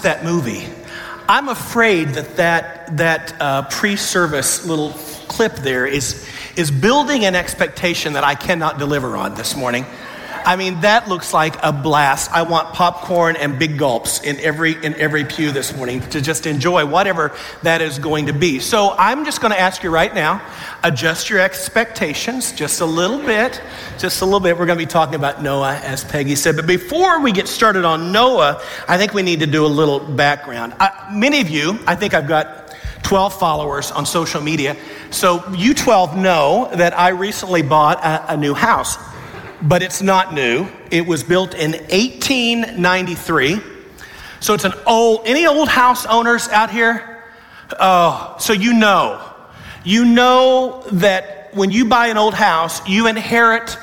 That movie. I'm afraid that that, that uh, pre-service little clip there is, is building an expectation that I cannot deliver on this morning. I mean, that looks like a blast. I want popcorn and big gulps in every, in every pew this morning to just enjoy whatever that is going to be. So I'm just going to ask you right now, adjust your expectations just a little bit, just a little bit. We're going to be talking about Noah, as Peggy said. But before we get started on Noah, I think we need to do a little background. I, many of you, I think I've got 12 followers on social media. So you 12 know that I recently bought a, a new house but it's not new. It was built in 1893. So it's an old, any old house owners out here? Oh, so you know. You know that when you buy an old house, you inherit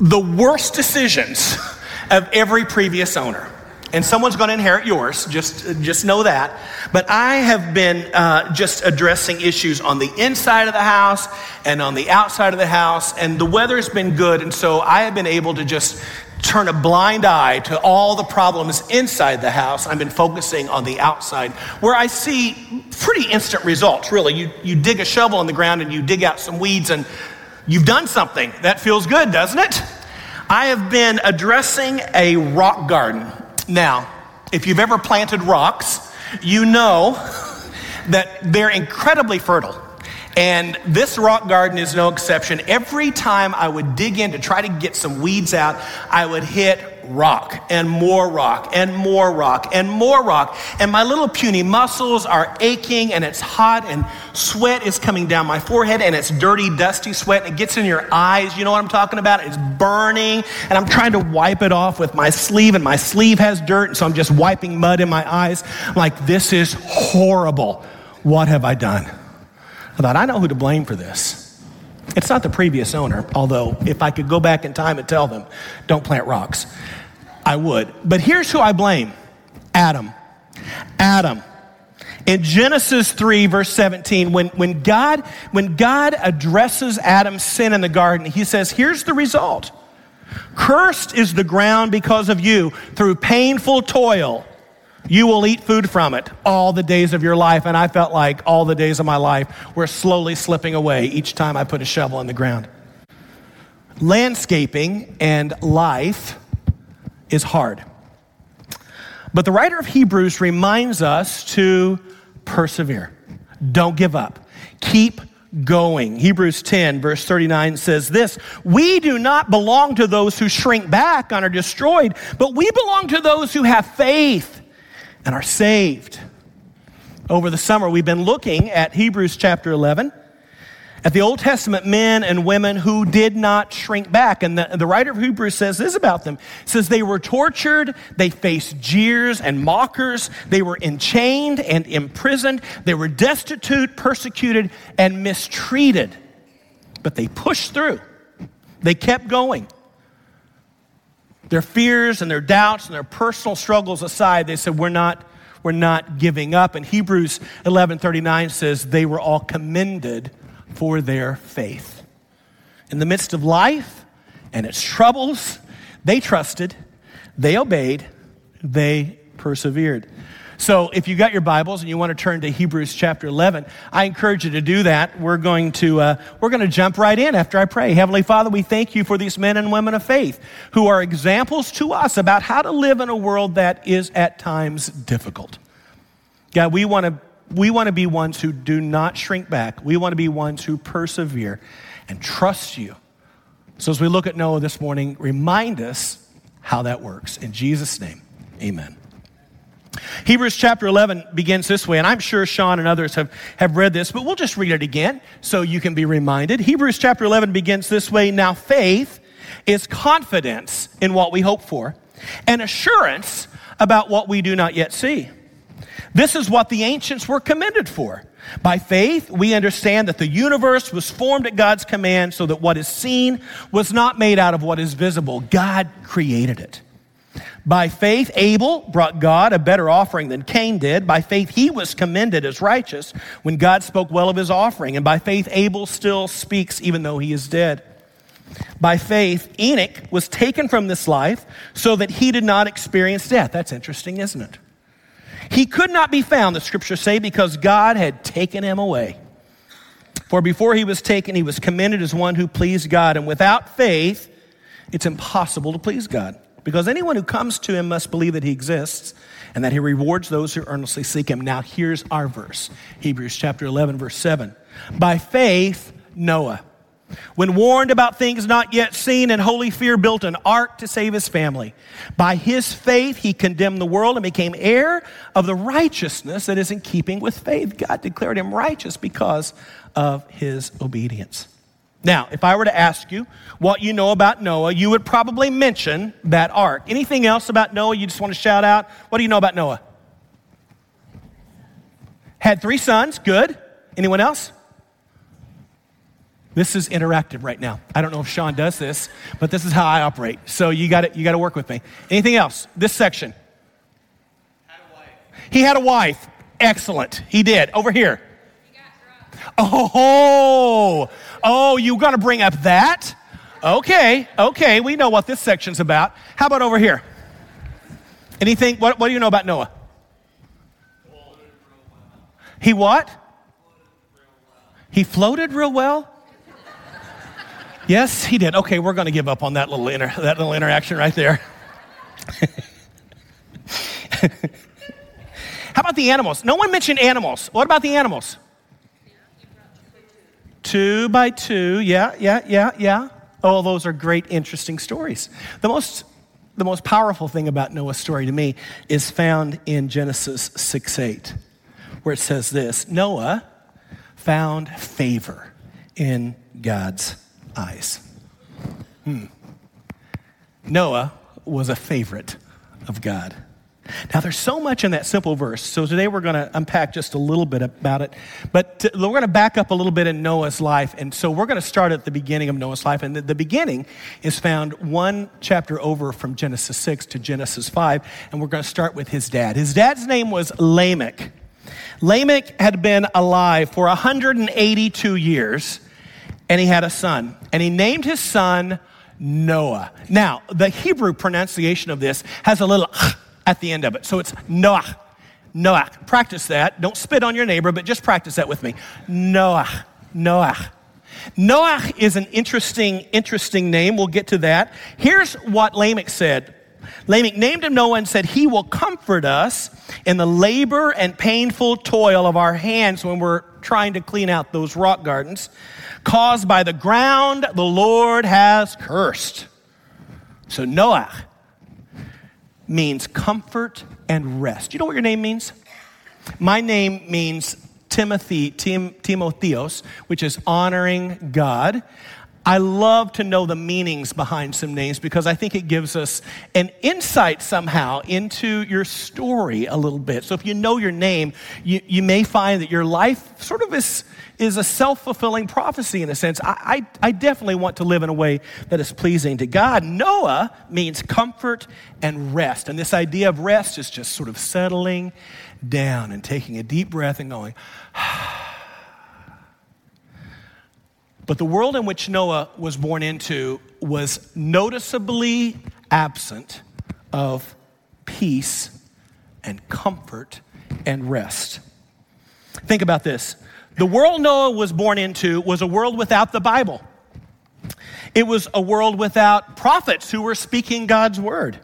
the worst decisions of every previous owner and someone's going to inherit yours. Just, just know that. But I have been uh, just addressing issues on the inside of the house and on the outside of the house, and the weather's been good, and so I have been able to just turn a blind eye to all the problems inside the house. I've been focusing on the outside, where I see pretty instant results, really. You, you dig a shovel in the ground and you dig out some weeds, and you've done something. That feels good, doesn't it? I have been addressing a rock garden. Now, if you've ever planted rocks, you know that they're incredibly fertile. And this rock garden is no exception. Every time I would dig in to try to get some weeds out, I would hit rock and more rock and more rock and more rock. And my little puny muscles are aching and it's hot and sweat is coming down my forehead and it's dirty, dusty sweat. And it gets in your eyes. You know what I'm talking about? It's burning and I'm trying to wipe it off with my sleeve and my sleeve has dirt. And so I'm just wiping mud in my eyes. I'm like, this is horrible. What have I done? I thought, I know who to blame for this. It's not the previous owner, although if I could go back in time and tell them, don't plant rocks, I would. But here's who I blame Adam. Adam. In Genesis 3, verse 17, when, when, God, when God addresses Adam's sin in the garden, he says, Here's the result. Cursed is the ground because of you. Through painful toil, you will eat food from it all the days of your life. And I felt like all the days of my life were slowly slipping away each time I put a shovel in the ground. Landscaping and life is hard. But the writer of Hebrews reminds us to persevere. Don't give up. Keep going. Hebrews 10, verse 39 says this We do not belong to those who shrink back and are destroyed, but we belong to those who have faith and are saved. Over the summer, we've been looking at Hebrews chapter 11, at the Old Testament men and women who did not shrink back. And the, the writer of Hebrews says this about them. says they were tortured, they faced jeers and mockers, they were enchained and imprisoned, they were destitute, persecuted, and mistreated. But they pushed through. They kept going their fears and their doubts and their personal struggles aside, they said, We're not, we're not giving up. And Hebrews 11:39 says they were all commended for their faith. In the midst of life and its troubles, they trusted, they obeyed, they persevered. So if you got your Bibles and you want to turn to Hebrews chapter 11, I encourage you to do that. We're going to, uh, we're going to jump right in after I pray. Heavenly Father, we thank you for these men and women of faith who are examples to us about how to live in a world that is at times difficult. God, we want to, we want to be ones who do not shrink back. We want to be ones who persevere and trust you. So as we look at Noah this morning, remind us how that works. In Jesus' name, amen. Hebrews chapter 11 begins this way, and I'm sure Sean and others have, have read this, but we'll just read it again so you can be reminded. Hebrews chapter 11 begins this way Now, faith is confidence in what we hope for, and assurance about what we do not yet see. This is what the ancients were commended for. By faith, we understand that the universe was formed at God's command so that what is seen was not made out of what is visible. God created it. By faith, Abel brought God a better offering than Cain did. By faith, he was commended as righteous when God spoke well of his offering. And by faith, Abel still speaks even though he is dead. By faith, Enoch was taken from this life so that he did not experience death. That's interesting, isn't it? He could not be found, the scriptures say, because God had taken him away. For before he was taken, he was commended as one who pleased God. And without faith, it's impossible to please God. Because anyone who comes to him must believe that he exists and that he rewards those who earnestly seek him. Now, here's our verse Hebrews chapter 11, verse 7. By faith, Noah when warned about things not yet seen, in holy fear built an ark to save his family. By his faith, he condemned the world and became heir of the righteousness that is in keeping with faith. God declared him righteous because of his obedience. Now, if I were to ask you what you know about Noah, you would probably mention that ark. Anything else about Noah you just want to shout out? What do you know about Noah? Had three sons, good. Anyone else? This is interactive right now. I don't know if Sean does this, but this is how I operate. So you got you to work with me. Anything else? This section. Had he had a wife. Excellent. He did. Over here. Oh, oh, you got to bring up that? Okay, okay, we know what this section's about. How about over here? Anything, what, what do you know about Noah? He what? He floated real well? Yes, he did. Okay, we're going to give up on that little, inter- that little interaction right there. How about the animals? No one mentioned animals. What about the animals? Two by two. Yeah, yeah, yeah, yeah. Oh, those are great, interesting stories. The most, the most powerful thing about Noah's story to me is found in Genesis 6 8, where it says this Noah found favor in God's eyes. Hmm. Noah was a favorite of God. Now, there's so much in that simple verse. So today we're going to unpack just a little bit about it. But to, we're going to back up a little bit in Noah's life. And so we're going to start at the beginning of Noah's life. And the, the beginning is found one chapter over from Genesis 6 to Genesis 5. And we're going to start with his dad. His dad's name was Lamech. Lamech had been alive for 182 years and he had a son, and he named his son Noah. Now, the Hebrew pronunciation of this has a little at the end of it, so it's Noah. Noah. Practice that. Don't spit on your neighbor, but just practice that with me. Noah. Noah. Noah is an interesting, interesting name. We'll get to that. Here's what Lamech said. Lamech named him Noah and said, He will comfort us in the labor and painful toil of our hands when we're trying to clean out those rock gardens caused by the ground the Lord has cursed. So Noah means comfort and rest. You know what your name means? My name means Timothy, Tim, Timotheos, which is honoring God. I love to know the meanings behind some names because I think it gives us an insight somehow into your story a little bit. So if you know your name, you, you may find that your life sort of is, is a self fulfilling prophecy in a sense. I, I, I definitely want to live in a way that is pleasing to God. Noah means comfort and rest. And this idea of rest is just sort of settling down and taking a deep breath and going, ah, But the world in which Noah was born into was noticeably absent of peace and comfort and rest. Think about this. The world Noah was born into was a world without the Bible. It was a world without prophets who were speaking God's word.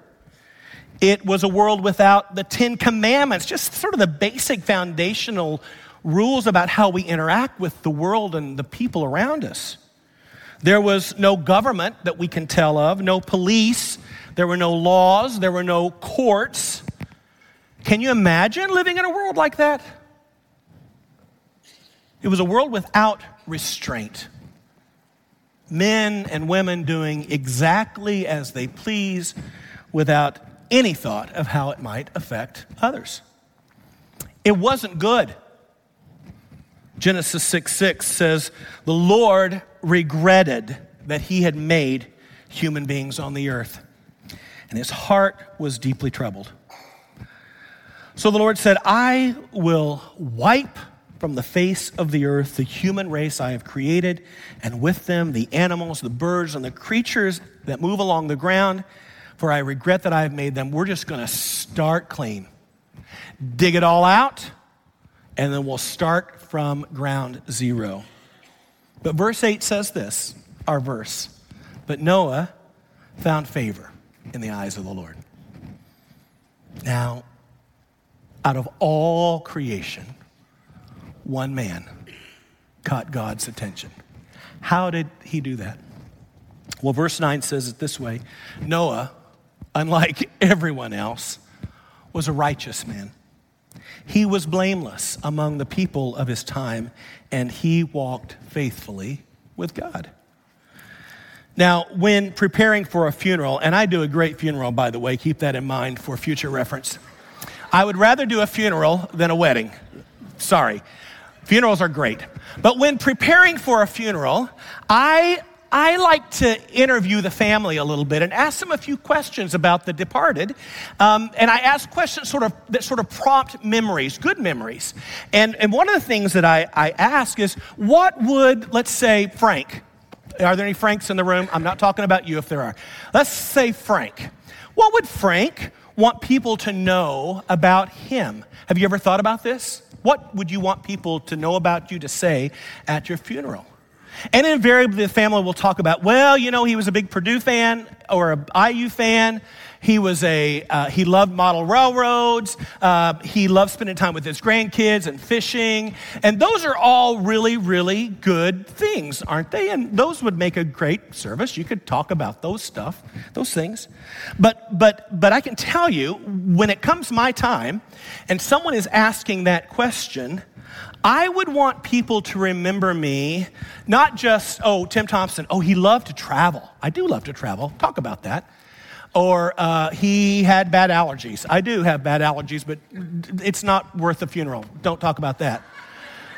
It was a world without the Ten Commandments, just sort of the basic foundational rules about how we interact with the world and the people around us. There was no government that we can tell of, no police, there were no laws, there were no courts. Can you imagine living in a world like that? It was a world without restraint. Men and women doing exactly as they please without any thought of how it might affect others. It wasn't good. Genesis 6 6 says, The Lord regretted that he had made human beings on the earth, and his heart was deeply troubled. So the Lord said, I will wipe from the face of the earth the human race I have created, and with them the animals, the birds, and the creatures that move along the ground, for I regret that I have made them. We're just going to start clean. Dig it all out, and then we'll start from ground zero. But verse 8 says this our verse. But Noah found favor in the eyes of the Lord. Now, out of all creation, one man caught God's attention. How did he do that? Well, verse 9 says it this way Noah, unlike everyone else, was a righteous man. He was blameless among the people of his time, and he walked faithfully with God. Now, when preparing for a funeral, and I do a great funeral, by the way, keep that in mind for future reference. I would rather do a funeral than a wedding. Sorry. Funerals are great. But when preparing for a funeral, I, I like to interview the family a little bit and ask them a few questions about the departed. Um, and I ask questions sort of, that sort of prompt memories, good memories. And, and one of the things that I, I ask is, what would, let's say, Frank, are there any Franks in the room? I'm not talking about you if there are. Let's say Frank. What would Frank want people to know about him? Have you ever thought about this? What would you want people to know about you to say at your funeral? And invariably, the family will talk about, well, you know, he was a big Purdue fan or a IU fan. He was a, uh, he loved model railroads. Uh, he loved spending time with his grandkids and fishing. And those are all really, really good things, aren't they? And those would make a great service. You could talk about those stuff, those things. But, but, but I can tell you, when it comes my time and someone is asking that question, I would want people to remember me, not just, oh, Tim Thompson, oh, he loved to travel. I do love to travel. Talk about that. Or uh, he had bad allergies. I do have bad allergies, but it's not worth a funeral. Don't talk about that.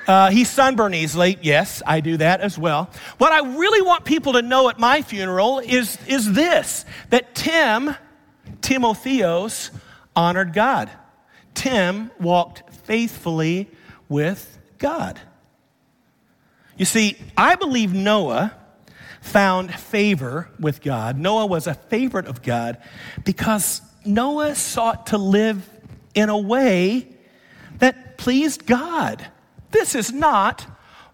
Uh, he sunburned easily. Yes, I do that as well. What I really want people to know at my funeral is, is this that Tim, Timotheos, honored God. Tim walked faithfully with God. You see, I believe Noah found favor with God. Noah was a favorite of God because Noah sought to live in a way that pleased God. This is not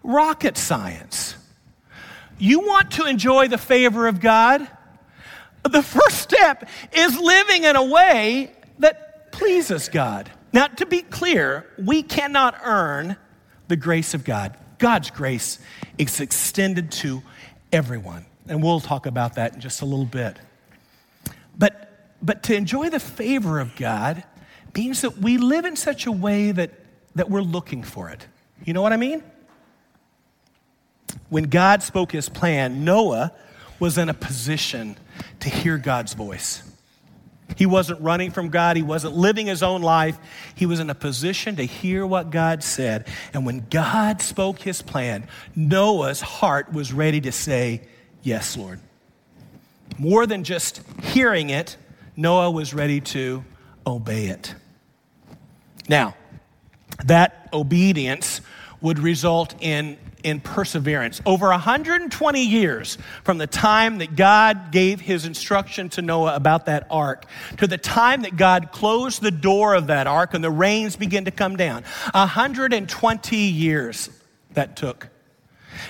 rocket science. You want to enjoy the favor of God? The first step is living in a way that pleases God. Now, to be clear, we cannot earn the grace of God. God's grace is extended to everyone. And we'll talk about that in just a little bit. But, but to enjoy the favor of God means that we live in such a way that, that we're looking for it. You know what I mean? When God spoke his plan, Noah was in a position to hear God's voice. He wasn't running from God. He wasn't living his own life. He was in a position to hear what God said. And when God spoke his plan, Noah's heart was ready to say, Yes, Lord. More than just hearing it, Noah was ready to obey it. Now, that obedience would result in in perseverance. Over 120 years from the time that God gave his instruction to Noah about that ark to the time that God closed the door of that ark and the rains began to come down. 120 years that took.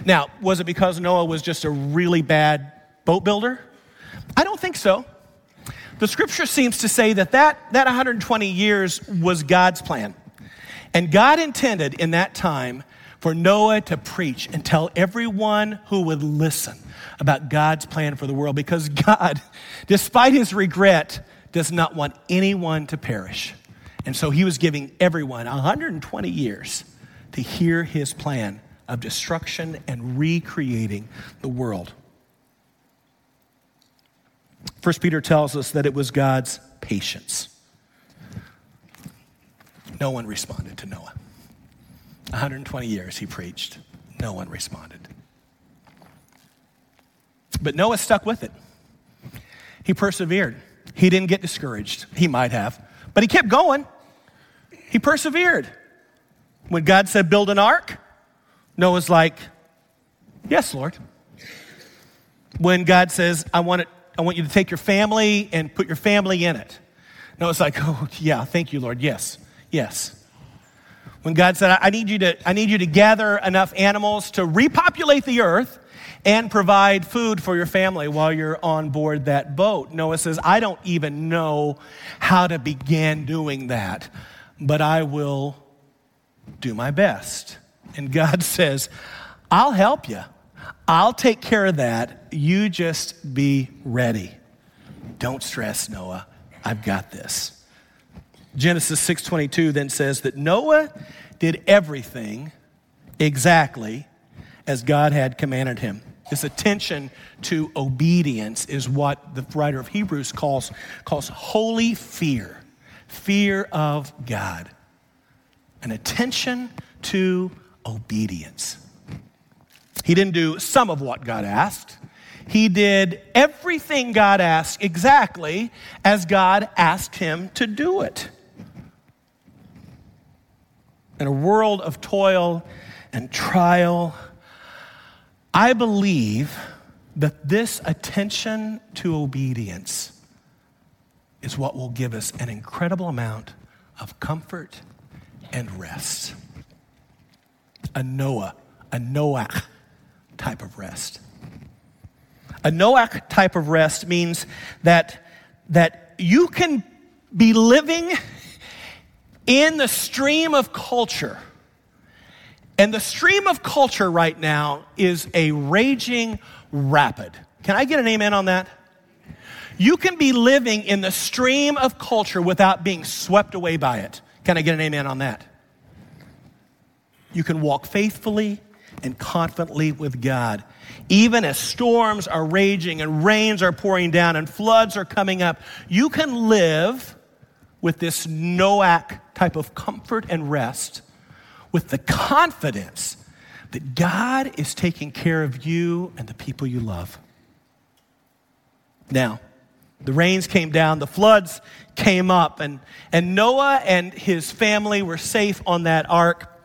Now, was it because Noah was just a really bad boat builder? I don't think so. The scripture seems to say that that, that 120 years was God's plan. And God intended in that time for Noah to preach and tell everyone who would listen about God's plan for the world because God, despite his regret, does not want anyone to perish. And so he was giving everyone 120 years to hear his plan of destruction and recreating the world. First Peter tells us that it was God's patience. No one responded to Noah. 120 years he preached. No one responded. But Noah stuck with it. He persevered. He didn't get discouraged. He might have, but he kept going. He persevered. When God said, build an ark, Noah's like, yes, Lord. When God says, I want, it, I want you to take your family and put your family in it, Noah's like, oh, yeah, thank you, Lord. Yes, yes. When God said, I need you to, I need you to gather enough animals to repopulate the earth and provide food for your family while you're on board that boat. Noah says, I don't even know how to begin doing that, but I will do my best. And God says, I'll help you. I'll take care of that. You just be ready. Don't stress, Noah. I've got this. Genesis 6:22 then says that Noah did everything exactly as God had commanded him. This attention to obedience is what the writer of Hebrews calls, calls holy fear, fear of God. An attention to obedience. He didn't do some of what God asked. He did everything God asked exactly as God asked him to do it. In a world of toil and trial, I believe that this attention to obedience is what will give us an incredible amount of comfort and rest. A Noah, a Noach type of rest. A Noach type of rest means that, that you can be living in the stream of culture and the stream of culture right now is a raging rapid. Can I get an amen on that? You can be living in the stream of culture without being swept away by it. Can I get an amen on that? You can walk faithfully and confidently with God. Even as storms are raging and rains are pouring down and floods are coming up, you can live with this Noach type of comfort and rest with the confidence that God is taking care of you and the people you love. Now, the rains came down, the floods came up, and, and Noah and his family were safe on that ark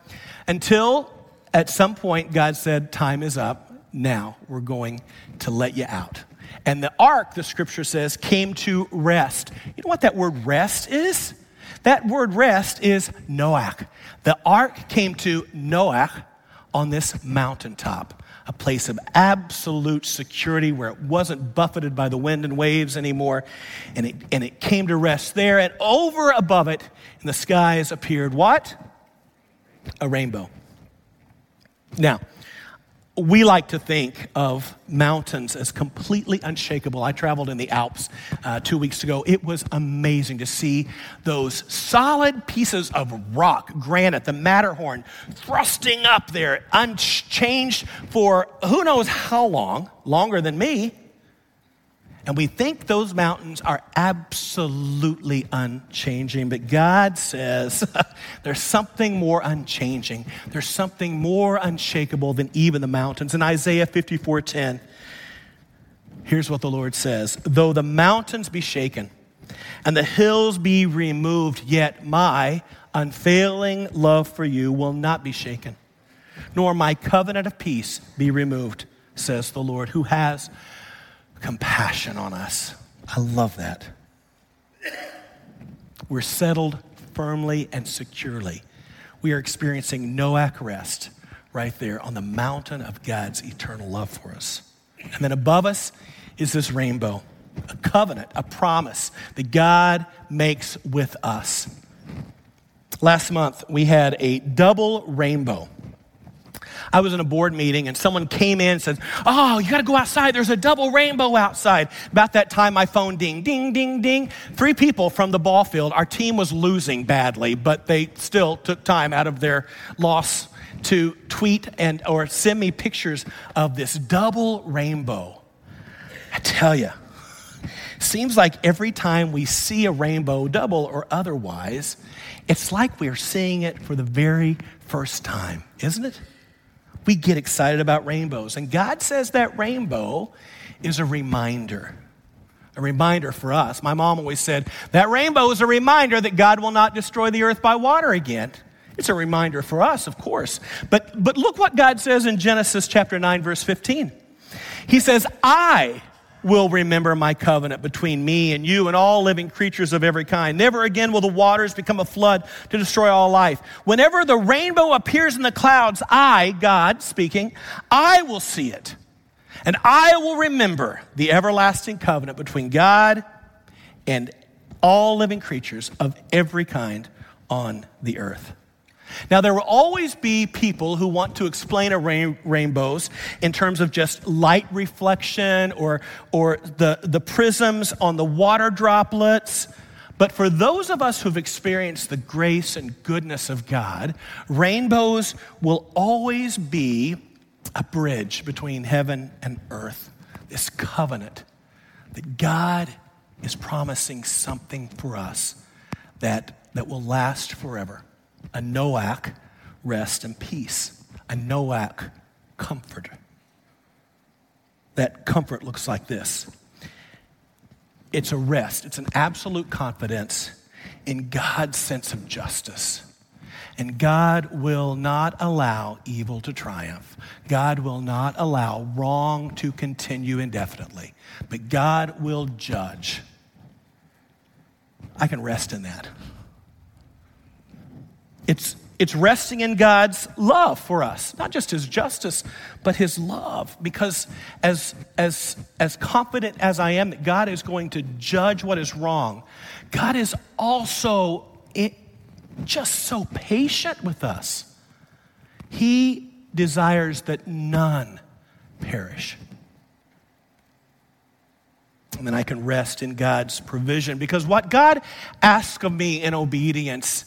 until at some point God said, Time is up. Now we're going to let you out. And the ark, the scripture says, came to rest. You know what that word rest is? That word rest is Noach. The ark came to Noach on this mountaintop, a place of absolute security where it wasn't buffeted by the wind and waves anymore. And it, and it came to rest there. And over above it in the skies appeared what? A rainbow. Now, we like to think of mountains as completely unshakable. I traveled in the Alps uh, two weeks ago. It was amazing to see those solid pieces of rock, granite, the Matterhorn, thrusting up there, unchanged for who knows how long, longer than me. And we think those mountains are absolutely unchanging, but God says there's something more unchanging. There's something more unshakable than even the mountains. In Isaiah 54:10, here's what the Lord says: "Though the mountains be shaken and the hills be removed, yet my unfailing love for you will not be shaken, nor my covenant of peace be removed," says the Lord, who has compassion on us. I love that. We're settled firmly and securely. We are experiencing Noach rest right there on the mountain of God's eternal love for us. And then above us is this rainbow, a covenant, a promise that God makes with us. Last month, we had a double rainbow I was in a board meeting and someone came in and said, Oh, you got to go outside. There's a double rainbow outside. About that time, my phone ding, ding, ding, ding. Three people from the ball field. Our team was losing badly, but they still took time out of their loss to tweet and or send me pictures of this double rainbow. I tell you, seems like every time we see a rainbow, double or otherwise, it's like we're seeing it for the very first time, isn't it? We get excited about rainbows. And God says that rainbow is a reminder. A reminder for us. My mom always said that rainbow is a reminder that God will not destroy the earth by water again. It's a reminder for us, of course. But, but look what God says in Genesis chapter 9, verse 15. He says, I will remember my covenant between me and you and all living creatures of every kind. Never again will the waters become a flood to destroy all life. Whenever the rainbow appears in the clouds, I, God speaking, I will see it. And I will remember the everlasting covenant between God and all living creatures of every kind on the earth. Now, there will always be people who want to explain a rain, rainbows in terms of just light reflection or, or the, the prisms on the water droplets. But for those of us who've experienced the grace and goodness of God, rainbows will always be a bridge between heaven and earth, this covenant that God is promising something for us that, that will last forever a Noach rest and peace, a Noach comfort. That comfort looks like this it's a rest, it's an absolute confidence in God's sense of justice. And God will not allow evil to triumph. God will not allow wrong to continue indefinitely. But God will judge. I can rest in that. It's, it's resting in God's love for us, not just his justice, but his love. Because as, as, as confident as I am that God is going to judge what is wrong, God is also just so patient with us. He desires that none perish. And then I can rest in God's provision because what God asks of me in obedience,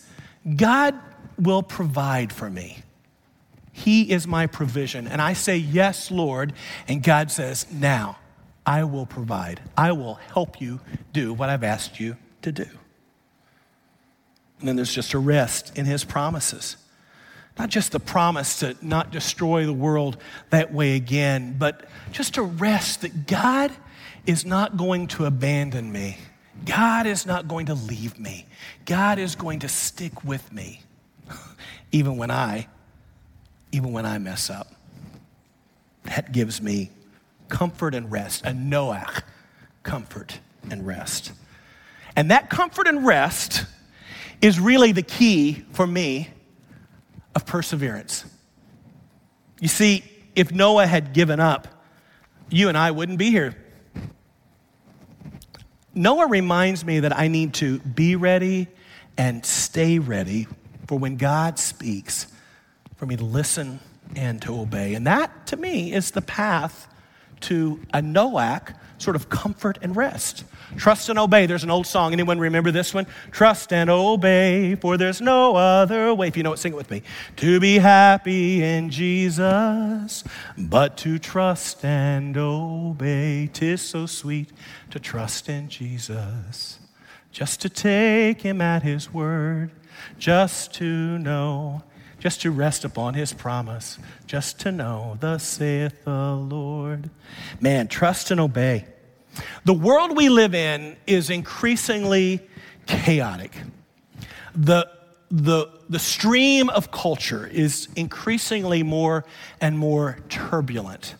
God will provide for me. He is my provision. And I say, Yes, Lord. And God says, Now I will provide. I will help you do what I've asked you to do. And then there's just a rest in his promises. Not just the promise to not destroy the world that way again, but just a rest that God is not going to abandon me. God is not going to leave me. God is going to stick with me even when I even when I mess up. That gives me comfort and rest, a Noach comfort and rest. And that comfort and rest is really the key for me of perseverance. You see, if Noah had given up, you and I wouldn't be here. Noah reminds me that I need to be ready and stay ready for when God speaks, for me to listen and to obey. And that, to me, is the path to a Noach sort of comfort and rest. Trust and obey. There's an old song. Anyone remember this one? Trust and obey, for there's no other way. If you know it, sing it with me. To be happy in Jesus, but to trust and obey. Tis so sweet to trust in Jesus, just to take him at his word, just to know just to rest upon his promise, just to know, thus saith the Lord. Man, trust and obey. The world we live in is increasingly chaotic. The, the, the stream of culture is increasingly more and more turbulent.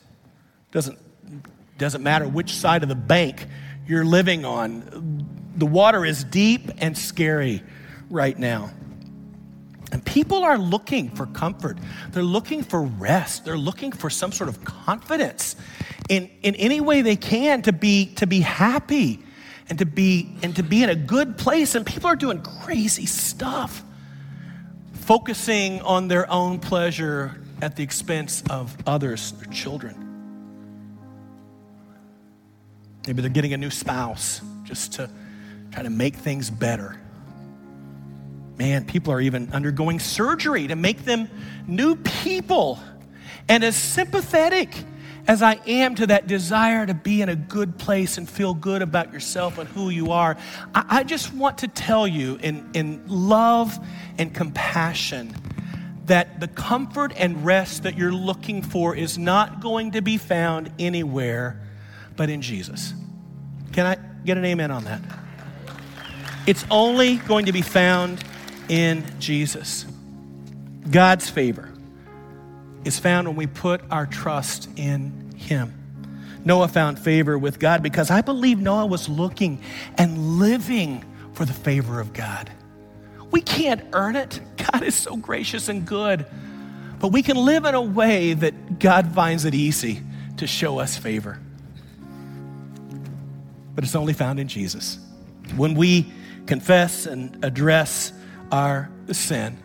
Doesn't, doesn't matter which side of the bank you're living on, the water is deep and scary right now. And people are looking for comfort. They're looking for rest. They're looking for some sort of confidence in, in any way they can to be, to be happy and to be, and to be in a good place. And people are doing crazy stuff, focusing on their own pleasure at the expense of others, their children. Maybe they're getting a new spouse just to try to make things better. Man, people are even undergoing surgery to make them new people. And as sympathetic as I am to that desire to be in a good place and feel good about yourself and who you are, I, I just want to tell you in, in love and compassion that the comfort and rest that you're looking for is not going to be found anywhere but in Jesus. Can I get an amen on that? It's only going to be found in Jesus. God's favor is found when we put our trust in Him. Noah found favor with God because I believe Noah was looking and living for the favor of God. We can't earn it. God is so gracious and good. But we can live in a way that God finds it easy to show us favor. But it's only found in Jesus. When we confess and address our sin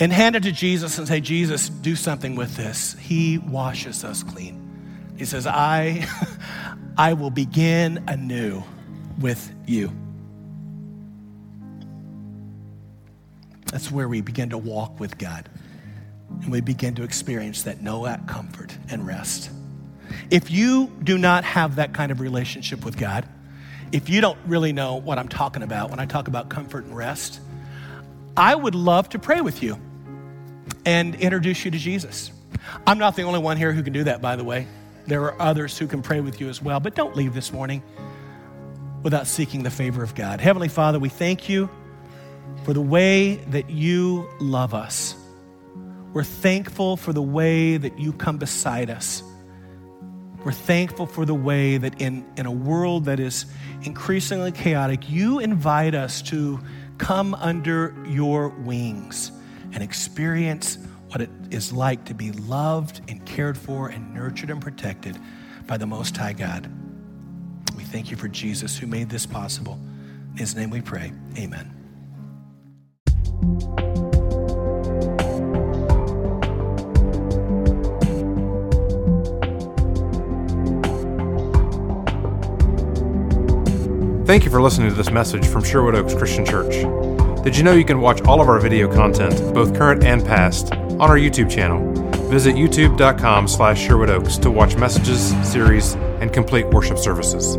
and hand it to Jesus and say, Jesus, do something with this, He washes us clean. He says, I, I will begin anew with you. That's where we begin to walk with God. And we begin to experience that Noah comfort and rest. If you do not have that kind of relationship with God, if you don't really know what I'm talking about when I talk about comfort and rest, I would love to pray with you and introduce you to Jesus. I'm not the only one here who can do that, by the way. There are others who can pray with you as well, but don't leave this morning without seeking the favor of God. Heavenly Father, we thank you for the way that you love us. We're thankful for the way that you come beside us. We're thankful for the way that in, in a world that is increasingly chaotic, you invite us to come under your wings and experience what it is like to be loved and cared for and nurtured and protected by the Most High God. We thank you for Jesus who made this possible. In his name we pray. Amen. Thank you for listening to this message from Sherwood Oaks Christian Church. Did you know you can watch all of our video content, both current and past, on our YouTube channel? Visit youtube.com slash Sherwood Oaks to watch messages, series, and complete worship services.